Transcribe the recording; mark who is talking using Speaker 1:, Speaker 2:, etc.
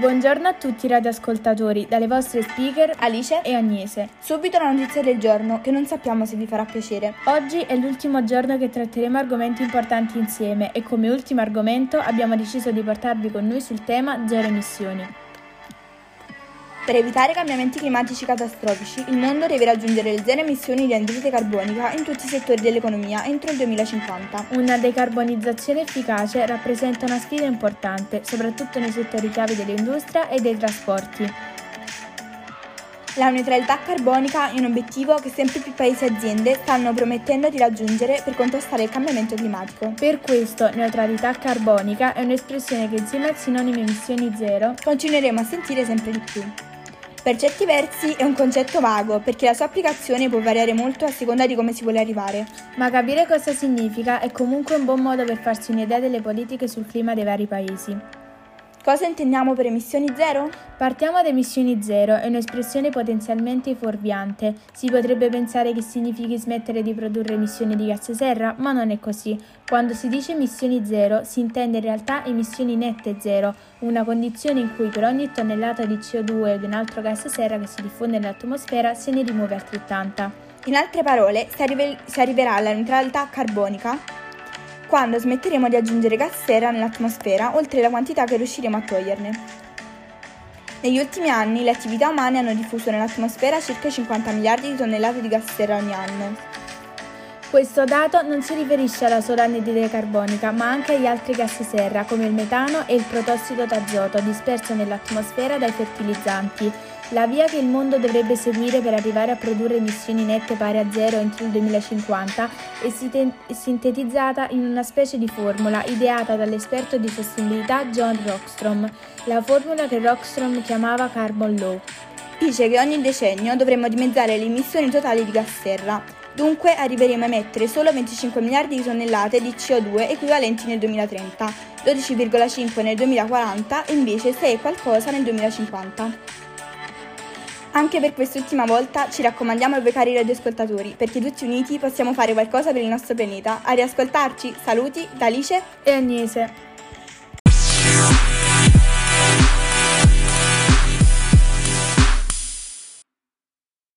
Speaker 1: Buongiorno a tutti i radioascoltatori, dalle vostre speaker
Speaker 2: Alice
Speaker 1: e Agnese.
Speaker 2: Subito la notizia del giorno, che non sappiamo se vi farà piacere.
Speaker 1: Oggi è l'ultimo giorno che tratteremo argomenti importanti insieme e come ultimo argomento abbiamo deciso di portarvi con noi sul tema zero emissioni.
Speaker 2: Per evitare cambiamenti climatici catastrofici, il mondo deve raggiungere le zero emissioni di anidride carbonica in tutti i settori dell'economia entro il 2050.
Speaker 1: Una decarbonizzazione efficace rappresenta una sfida importante, soprattutto nei settori chiave dell'industria e dei trasporti.
Speaker 2: La neutralità carbonica è un obiettivo che sempre più paesi e aziende stanno promettendo di raggiungere per contrastare il cambiamento climatico.
Speaker 1: Per questo, neutralità carbonica è un'espressione che insieme al sinonimo emissioni zero
Speaker 2: continueremo a sentire sempre di più. Per certi versi è un concetto vago perché la sua applicazione può variare molto a seconda di come si vuole arrivare.
Speaker 1: Ma capire cosa significa è comunque un buon modo per farsi un'idea delle politiche sul clima dei vari paesi.
Speaker 2: Cosa intendiamo per emissioni zero?
Speaker 1: Partiamo da emissioni zero, è un'espressione potenzialmente fuorviante. Si potrebbe pensare che significhi smettere di produrre emissioni di gas serra, ma non è così. Quando si dice emissioni zero si intende in realtà emissioni nette zero, una condizione in cui per ogni tonnellata di CO2 o di un altro gas serra che si diffonde nell'atmosfera se ne rimuove altrettanta.
Speaker 2: In altre parole, si, arrive- si arriverà alla neutralità carbonica quando smetteremo di aggiungere gas serra nell'atmosfera oltre la quantità che riusciremo a toglierne. Negli ultimi anni le attività umane hanno diffuso nell'atmosfera circa 50 miliardi di tonnellate di gas serra ogni anno.
Speaker 1: Questo dato non si riferisce alla sola anidride carbonica, ma anche agli altri gas serra come il metano e il protossido d'azoto disperso nell'atmosfera dai fertilizzanti, la via che il mondo dovrebbe seguire per arrivare a produrre emissioni nette pari a zero entro il 2050 è sintetizzata in una specie di formula ideata dall'esperto di sostenibilità John Rockstrom, la formula che Rockstrom chiamava Carbon Law.
Speaker 2: Dice che ogni decennio dovremmo dimezzare le emissioni totali di gas serra, dunque arriveremo a emettere solo 25 miliardi di tonnellate di CO2 equivalenti nel 2030, 12,5 nel 2040 e invece 6 qualcosa nel 2050. Anche per quest'ultima volta ci raccomandiamo a voi cari radioascoltatori, perché tutti uniti possiamo fare qualcosa per il nostro pianeta. A riascoltarci, saluti da Alice
Speaker 1: e Agnese.